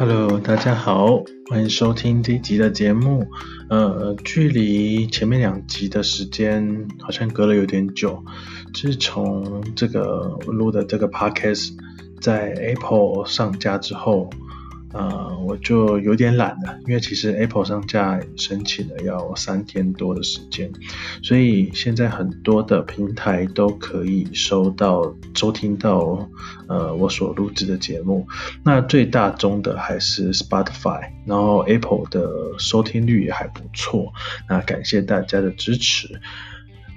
Hello，大家好，欢迎收听这一集的节目。呃，距离前面两集的时间好像隔了有点久。自从这个录的这个 Podcast 在 Apple 上架之后。呃，我就有点懒了，因为其实 Apple 上架申请了要三天多的时间，所以现在很多的平台都可以收到、收听到呃我所录制的节目。那最大宗的还是 Spotify，然后 Apple 的收听率也还不错。那感谢大家的支持。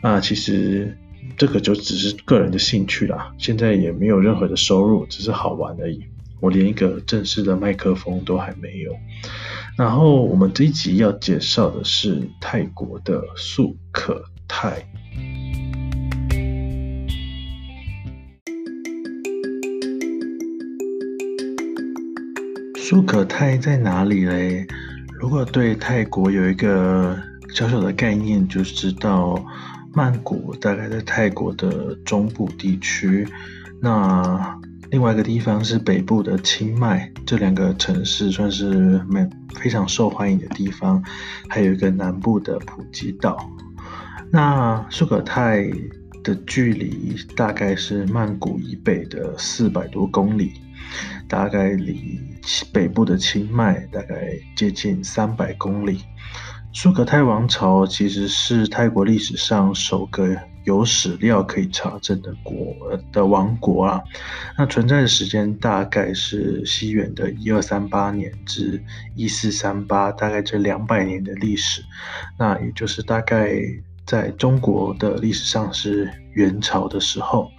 那其实这个就只是个人的兴趣啦，现在也没有任何的收入，只是好玩而已。我连一个正式的麦克风都还没有。然后我们这一集要介绍的是泰国的素可泰。素可泰在哪里嘞？如果对泰国有一个小小的概念，就知道曼谷大概在泰国的中部地区。那另外一个地方是北部的清迈，这两个城市算是蛮非常受欢迎的地方。还有一个南部的普吉岛。那苏可泰的距离大概是曼谷以北的四百多公里，大概离北部的清迈大概接近三百公里。苏格泰王朝其实是泰国历史上首个。有史料可以查证的国的王国啊，那存在的时间大概是西元的一二三八年至一四三八，大概这两百年的历史。那也就是大概在中国的历史上是元朝的时候。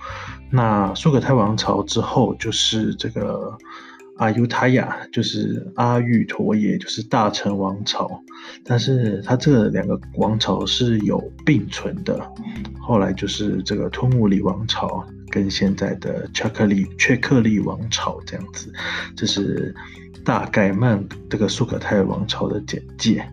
那苏格泰王朝之后就是这个。阿尤塔亚就是阿育陀耶，就是大成王朝，但是它这两个王朝是有并存的。后来就是这个吞武里王朝跟现在的巧克利雀克利王朝这样子，这是大概曼这个苏可泰王朝的简介。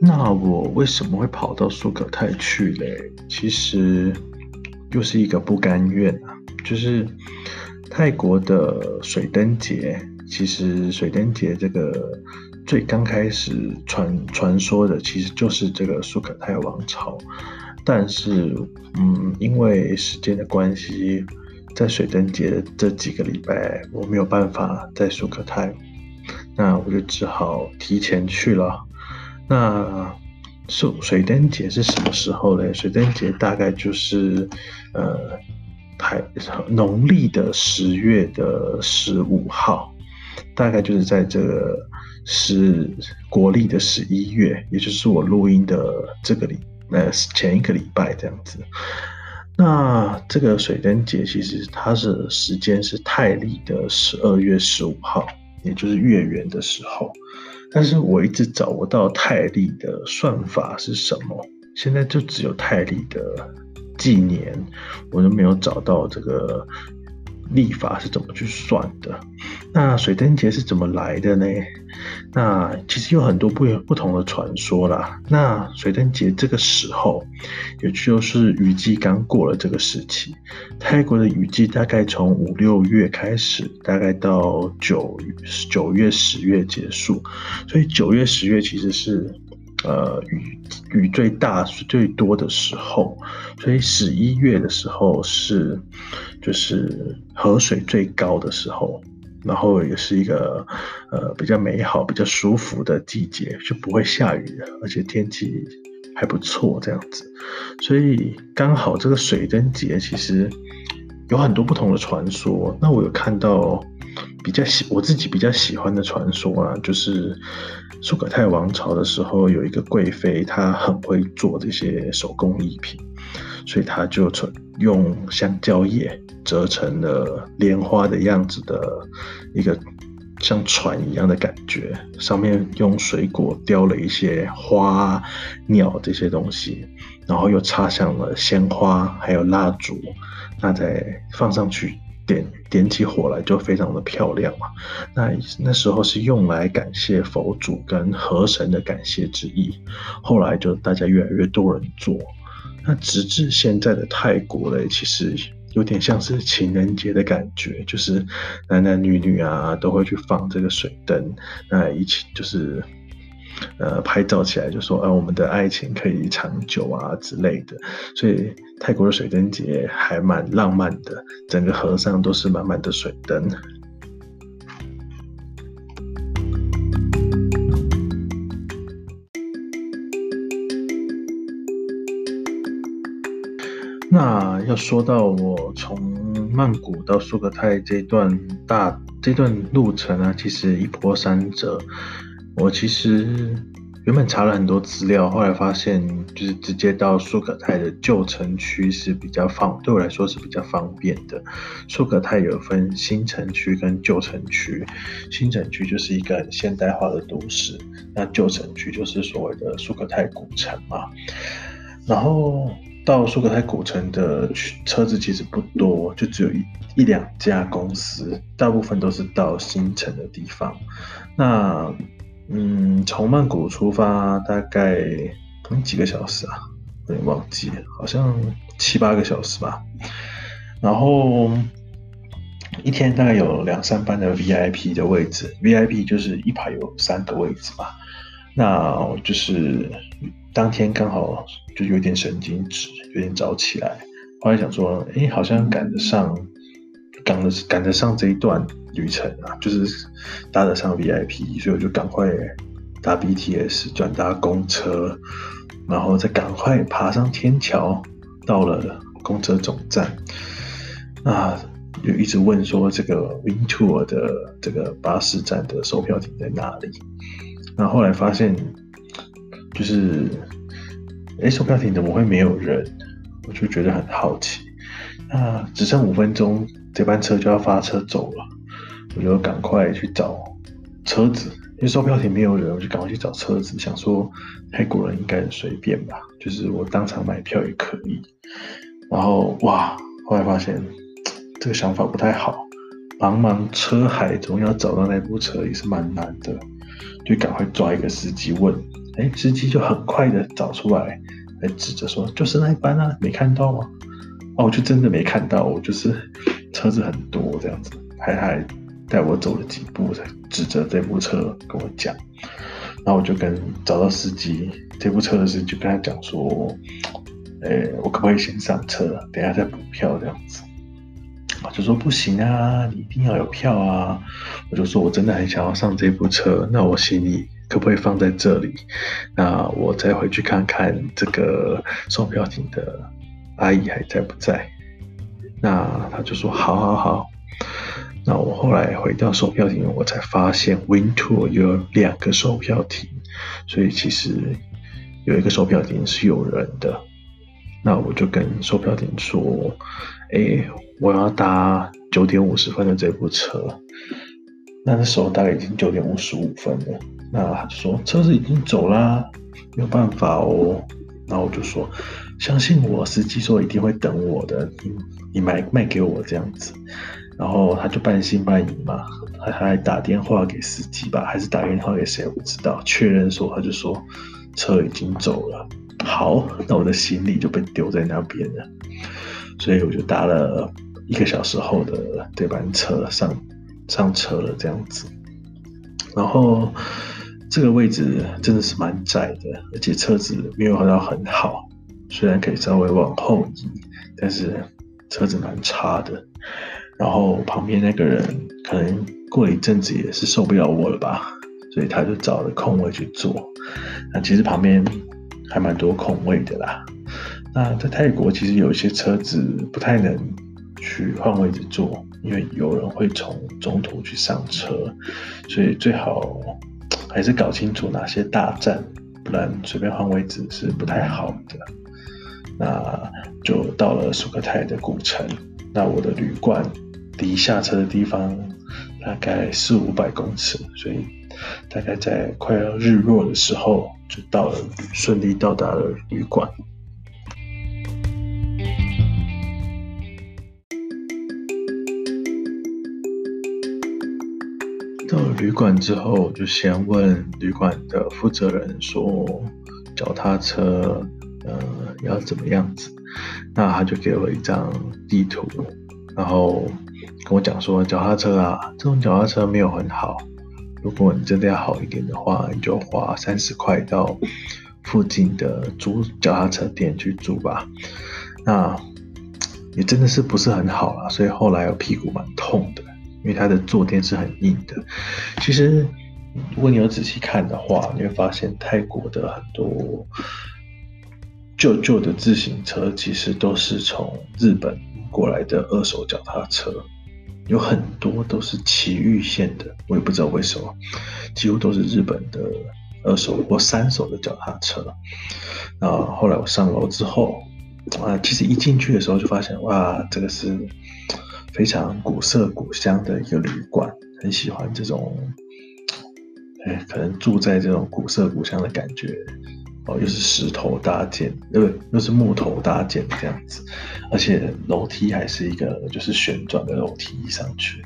那我为什么会跑到苏可泰去嘞？其实又是一个不甘愿啊。就是泰国的水灯节，其实水灯节这个最刚开始传传说的，其实就是这个苏可泰王朝。但是，嗯，因为时间的关系，在水灯节这几个礼拜，我没有办法在苏可泰，那我就只好提前去了。那水水灯节是什么时候呢？水灯节大概就是呃，台农历的十月的十五号，大概就是在这个是国历的十一月，也就是我录音的这个礼呃前一个礼拜这样子。那这个水灯节其实它是时间是泰历的十二月十五号，也就是月圆的时候。但是我一直找不到泰历的算法是什么，现在就只有泰历的纪年，我都没有找到这个。历法是怎么去算的？那水灯节是怎么来的呢？那其实有很多不不同的传说啦。那水灯节这个时候，也就是雨季刚过了这个时期，泰国的雨季大概从五六月开始，大概到九九月十月结束，所以九月十月其实是。呃，雨雨最大最多的时候，所以十一月的时候是就是河水最高的时候，然后也是一个呃比较美好、比较舒服的季节，就不会下雨，而且天气还不错这样子，所以刚好这个水灯节其实有很多不同的传说。那我有看到。比较喜我自己比较喜欢的传说啊，就是苏格泰王朝的时候，有一个贵妃，她很会做这些手工艺品，所以她就从用香蕉叶折成了莲花的样子的一个像船一样的感觉，上面用水果雕了一些花鸟这些东西，然后又插上了鲜花，还有蜡烛，那再放上去。点点起火来就非常的漂亮嘛，那那时候是用来感谢佛祖跟河神的感谢之意，后来就大家越来越多人做，那直至现在的泰国嘞，其实有点像是情人节的感觉，就是男男女女啊都会去放这个水灯，那一起就是呃拍照起来，就说呃我们的爱情可以长久啊之类的。所以泰国的水灯节还蛮浪漫的，整个河上都是满满的水灯。那要说到我从曼谷到苏格泰这段大这段路程啊，其实一波三折。我其实原本查了很多资料，后来发现就是直接到苏格泰的旧城区是比较方，对我来说是比较方便的。苏格泰有分新城区跟旧城区，新城区就是一个很现代化的都市，那旧城区就是所谓的苏格泰古城嘛，然后。到苏格泰古城的车子其实不多，就只有一一两家公司，大部分都是到新城的地方。那，嗯，从曼谷出发大概几个小时啊？有点忘记，好像七八个小时吧。然后一天大概有两三班的 VIP 的位置，VIP 就是一排有三个位置嘛。那就是当天刚好就有点神经质，有点早起来。后来想说，哎，好像赶得上，赶得赶得上这一段旅程啊，就是搭得上 VIP，所以我就赶快搭 BTS 转搭公车，然后再赶快爬上天桥，到了公车总站。那就一直问说，这个 Win Tour 的这个巴士站的售票亭在哪里？那后来发现，就是，哎，售票亭怎么会没有人？我就觉得很好奇。那只剩五分钟，这班车就要发车走了，我就赶快去找车子。因为售票亭没有人，我就赶快去找车子，想说泰国人应该很随便吧，就是我当场买票也可以。然后哇，后来发现这个想法不太好，茫茫车海中要找到那部车也是蛮难的。就赶快抓一个司机问，哎，司机就很快的找出来，来指着说，就是那一班啊，没看到吗？哦，我就真的没看到，我就是车子很多这样子，还还带我走了几步，才指着这部车跟我讲，然后我就跟找到司机，这部车的司机就跟他讲说，哎，我可不可以先上车，等下再补票这样子。就说不行啊，你一定要有票啊！我就说我真的很想要上这部车，那我行李可不可以放在这里？那我再回去看看这个售票亭的阿姨还在不在？那他就说好好好。那我后来回到售票亭，我才发现 Win Tour 有两个售票亭，所以其实有一个售票亭是有人的。那我就跟售票亭说，哎。我要搭九点五十分的这部车，那那时候大概已经九点五十五分了。那他就说车子已经走啦，没有办法哦。然后我就说相信我，司机说一定会等我的，你你买卖给我这样子。然后他就半信半疑嘛，他还打电话给司机吧，还是打电话给谁我不知道，确认说他就说车已经走了。好，那我的行李就被丢在那边了，所以我就搭了。一个小时后的这班车上上车了，这样子，然后这个位置真的是蛮窄的，而且车子没有到很好，虽然可以稍微往后移，但是车子蛮差的。然后旁边那个人可能过了一阵子也是受不了我了吧，所以他就找了空位去坐。那其实旁边还蛮多空位的啦。那在泰国其实有一些车子不太能。去换位置坐，因为有人会从中途去上车，所以最好还是搞清楚哪些大站，不然随便换位置是不太好的。那就到了苏格泰的古城，那我的旅馆离下车的地方大概四五百公尺，所以大概在快要日落的时候就到了，顺利到达了旅馆。到了旅馆之后，就先问旅馆的负责人说：“脚踏车呃要怎么样子。那他就给我一张地图，然后跟我讲说，脚踏车啊，这种脚踏车没有很好。如果你真的要好一点的话，你就花三十块到附近的租脚踏车店去租吧。那也真的是不是很好啦，所以后来我屁股蛮痛的，因为它的坐垫是很硬的。其实如果你有仔细看的话，你会发现泰国的很多。旧旧的自行车其实都是从日本过来的二手脚踏车，有很多都是奇遇线的，我也不知道为什么，几乎都是日本的二手或三手的脚踏车。啊后来我上楼之后，啊，其实一进去的时候就发现，哇，这个是非常古色古香的一个旅馆，很喜欢这种，哎，可能住在这种古色古香的感觉。哦，又是石头搭建，对不？又是木头搭建这样子，而且楼梯还是一个就是旋转的楼梯上去。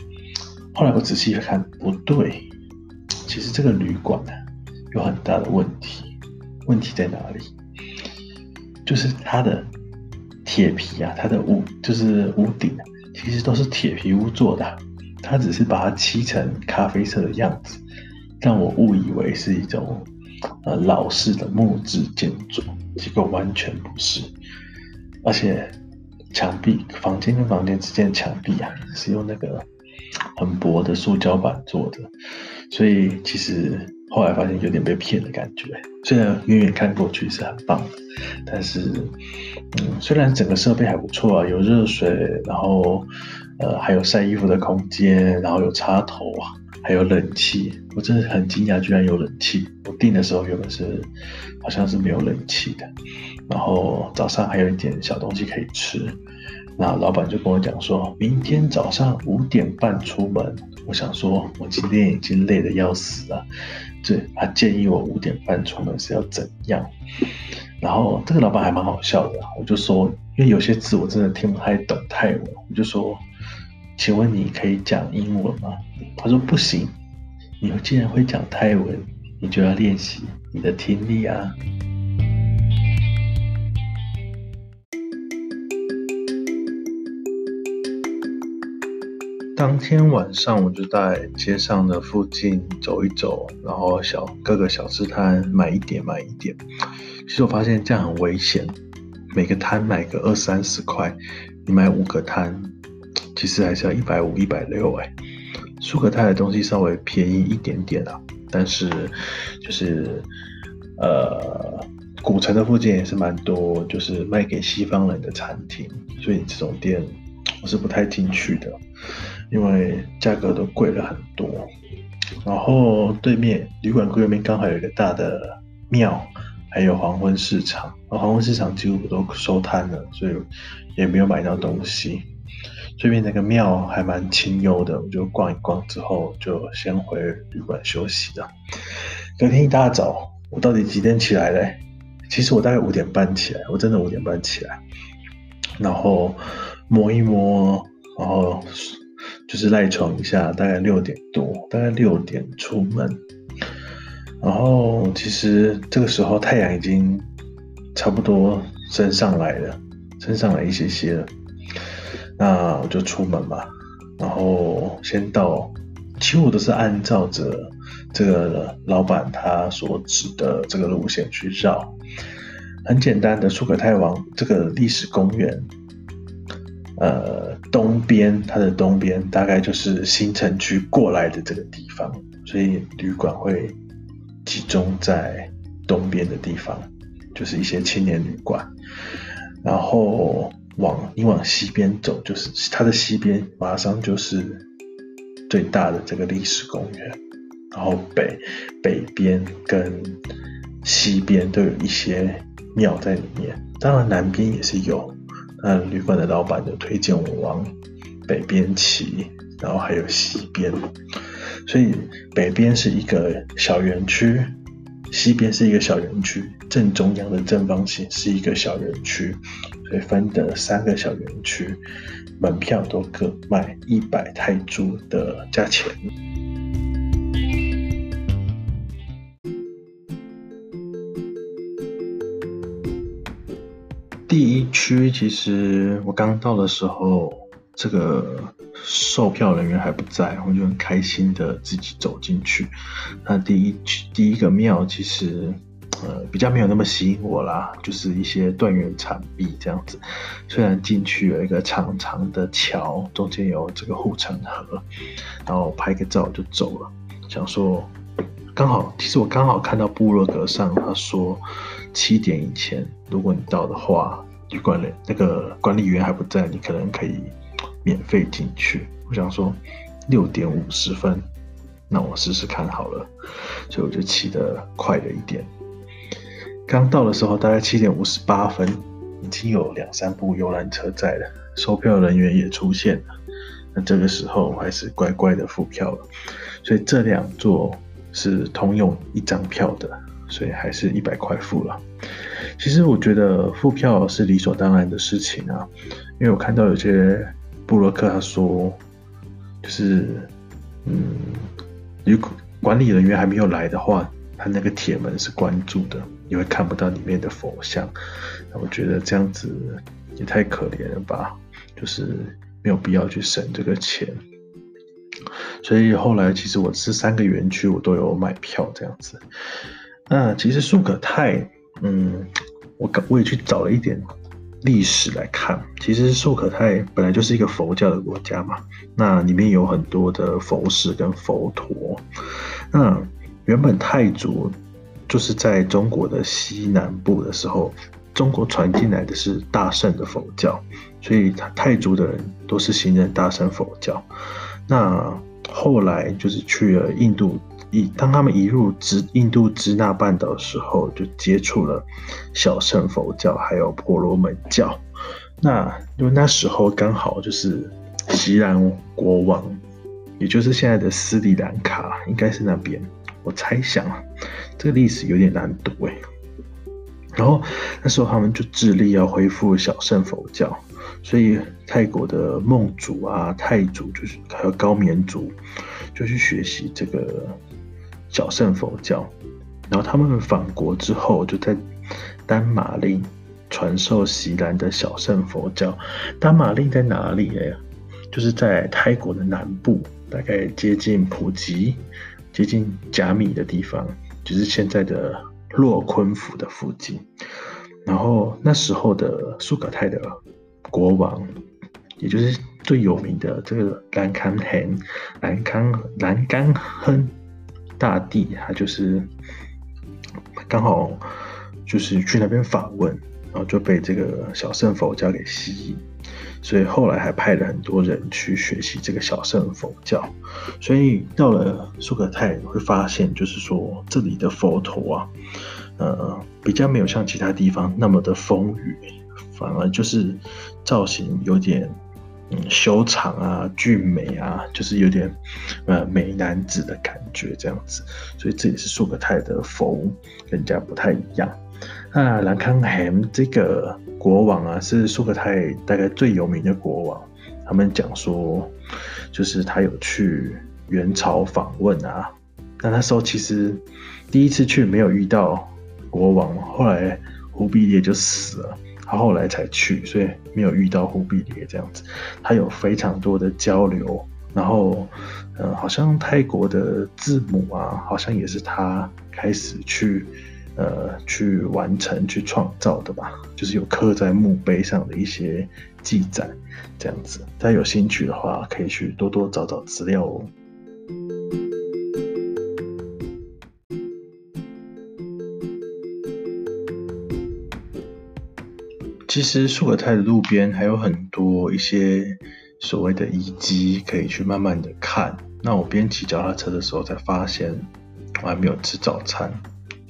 后来我仔细一看，不对，其实这个旅馆呢有很大的问题。问题在哪里？就是它的铁皮啊，它的屋就是屋顶，其实都是铁皮屋做的，它只是把它漆成咖啡色的样子，让我误以为是一种。呃，老式的木质建筑，结果完全不是，而且墙壁，房间跟房间之间墙壁啊，是用那个很薄的塑胶板做的，所以其实后来发现有点被骗的感觉。虽然远远看过去是很棒，但是，嗯，虽然整个设备还不错啊，有热水，然后呃还有晒衣服的空间，然后有插头啊。还有冷气，我真的很惊讶，居然有冷气。我订的时候原本是好像是没有冷气的，然后早上还有一点小东西可以吃。那老板就跟我讲说，明天早上五点半出门。我想说，我今天已经累得要死了，对，他建议我五点半出门是要怎样？然后这个老板还蛮好笑的，我就说，因为有些字我真的听不太懂泰文，我就说。请问你可以讲英文吗？他说不行。你既然会讲泰文，你就要练习你的听力啊。当天晚上我就在街上的附近走一走，然后小各个小吃摊买一点买一点。其实我发现这样很危险，每个摊买个二三十块，你买五个摊。其实还是要一百五、一百六哎，苏格泰的东西稍微便宜一点点啊，但是就是呃，古城的附近也是蛮多，就是卖给西方人的餐厅，所以这种店我是不太进去的，因为价格都贵了很多。然后对面旅馆对面刚好有一个大的庙，还有黄昏市场，黄昏市场几乎都收摊了，所以也没有买到东西。这边那个庙还蛮清幽的，我就逛一逛之后就先回旅馆休息了。隔天一大早，我到底几点起来嘞？其实我大概五点半起来，我真的五点半起来，然后摸一摸，然后就是赖床一下，大概六点多，大概六点出门。然后其实这个时候太阳已经差不多升上来了，升上来一些些了。那我就出门嘛，然后先到，其实我都是按照着这个老板他所指的这个路线去绕。很简单的，苏可泰王这个历史公园，呃，东边它的东边大概就是新城区过来的这个地方，所以旅馆会集中在东边的地方，就是一些青年旅馆，然后。往你往西边走，就是它的西边马上就是最大的这个历史公园，然后北北边跟西边都有一些庙在里面，当然南边也是有。那旅馆的老板就推荐我往北边骑，然后还有西边，所以北边是一个小园区。西边是一个小园区，正中央的正方形是一个小园区，所以分的三个小园区，门票都各卖一百泰铢的价钱。第一区其实我刚到的时候，这个售票人员还不在，我就很开心的自己走进去。那第一区第一个庙其实。呃，比较没有那么吸引我啦，就是一些断垣残壁这样子。虽然进去有一个长长的桥，中间有这个护城河，然后拍个照就走了。想说，刚好，其实我刚好看到部落格上他说，七点以前如果你到的话，旅馆的那个管理员还不在，你可能可以免费进去。我想说，六点五十分，那我试试看好了，所以我就骑得快了一点。刚到的时候，大概七点五十八分，已经有两三部游览车在了，售票人员也出现了。那这个时候，我还是乖乖的付票了。所以这两座是通用一张票的，所以还是一百块付了。其实我觉得付票是理所当然的事情啊，因为我看到有些布洛克他说，就是嗯，如果管理人员还没有来的话，他那个铁门是关住的。你会看不到里面的佛像，那我觉得这样子也太可怜了吧，就是没有必要去省这个钱。所以后来其实我是三个园区我都有买票这样子。那其实素可泰，嗯，我我也去找了一点历史来看，其实素可泰本来就是一个佛教的国家嘛，那里面有很多的佛寺跟佛陀。那原本泰族。就是在中国的西南部的时候，中国传进来的是大乘的佛教，所以泰族的人都是信任大乘佛教。那后来就是去了印度，一当他们移入支印度支那半岛的时候，就接触了小乘佛教，还有婆罗门教。那因为那时候刚好就是西兰国王，也就是现在的斯里兰卡，应该是那边。我猜想啊，这个历史有点难读哎。然后那时候他们就致力要恢复小乘佛教，所以泰国的孟族啊、泰族就是还有高棉族，就去学习这个小乘佛教。然后他们返国之后，就在丹马令传授锡兰的小乘佛教。丹马令在哪里呢？就是在泰国的南部，大概接近普吉。接近甲米的地方，就是现在的洛坤府的附近。然后那时候的苏可泰的国王，也就是最有名的这个兰康亨、兰康兰甘亨大帝，他就是刚好就是去那边访问，然后就被这个小圣佛教给吸引。所以后来还派了很多人去学习这个小乘佛教，所以到了苏格泰你会发现，就是说这里的佛陀啊，呃，比较没有像其他地方那么的丰腴，反而就是造型有点修长啊、俊美啊，就是有点呃美男子的感觉这样子。所以这也是苏格泰的佛跟人家不太一样。那兰康罕这个。国王啊，是苏格泰大概最有名的国王。他们讲说，就是他有去元朝访问啊。那那时候其实第一次去没有遇到国王，后来忽必烈就死了，他后来才去，所以没有遇到忽必烈这样子。他有非常多的交流，然后，呃，好像泰国的字母啊，好像也是他开始去。呃，去完成、去创造的吧，就是有刻在墓碑上的一些记载，这样子。大家有兴趣的话，可以去多多找找资料哦。其实苏格泰的路边还有很多一些所谓的遗迹，可以去慢慢的看。那我边骑脚踏车的时候才发现，我还没有吃早餐。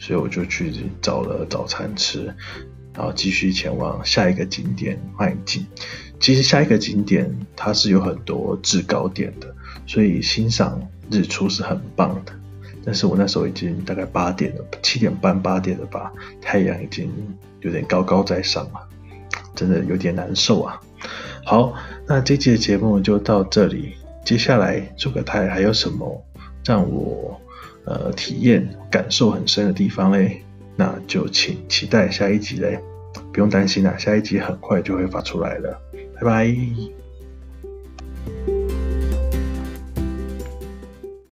所以我就去找了早餐吃，然后继续前往下一个景点迈进。其实下一个景点它是有很多制高点的，所以欣赏日出是很棒的。但是我那时候已经大概八点了，七点半八点了吧，太阳已经有点高高在上了，真的有点难受啊。好，那这期的节目就到这里，接下来诸葛泰还有什么让我？呃，体验感受很深的地方嘞，那就请期待下一集嘞，不用担心啦，下一集很快就会发出来了。拜拜。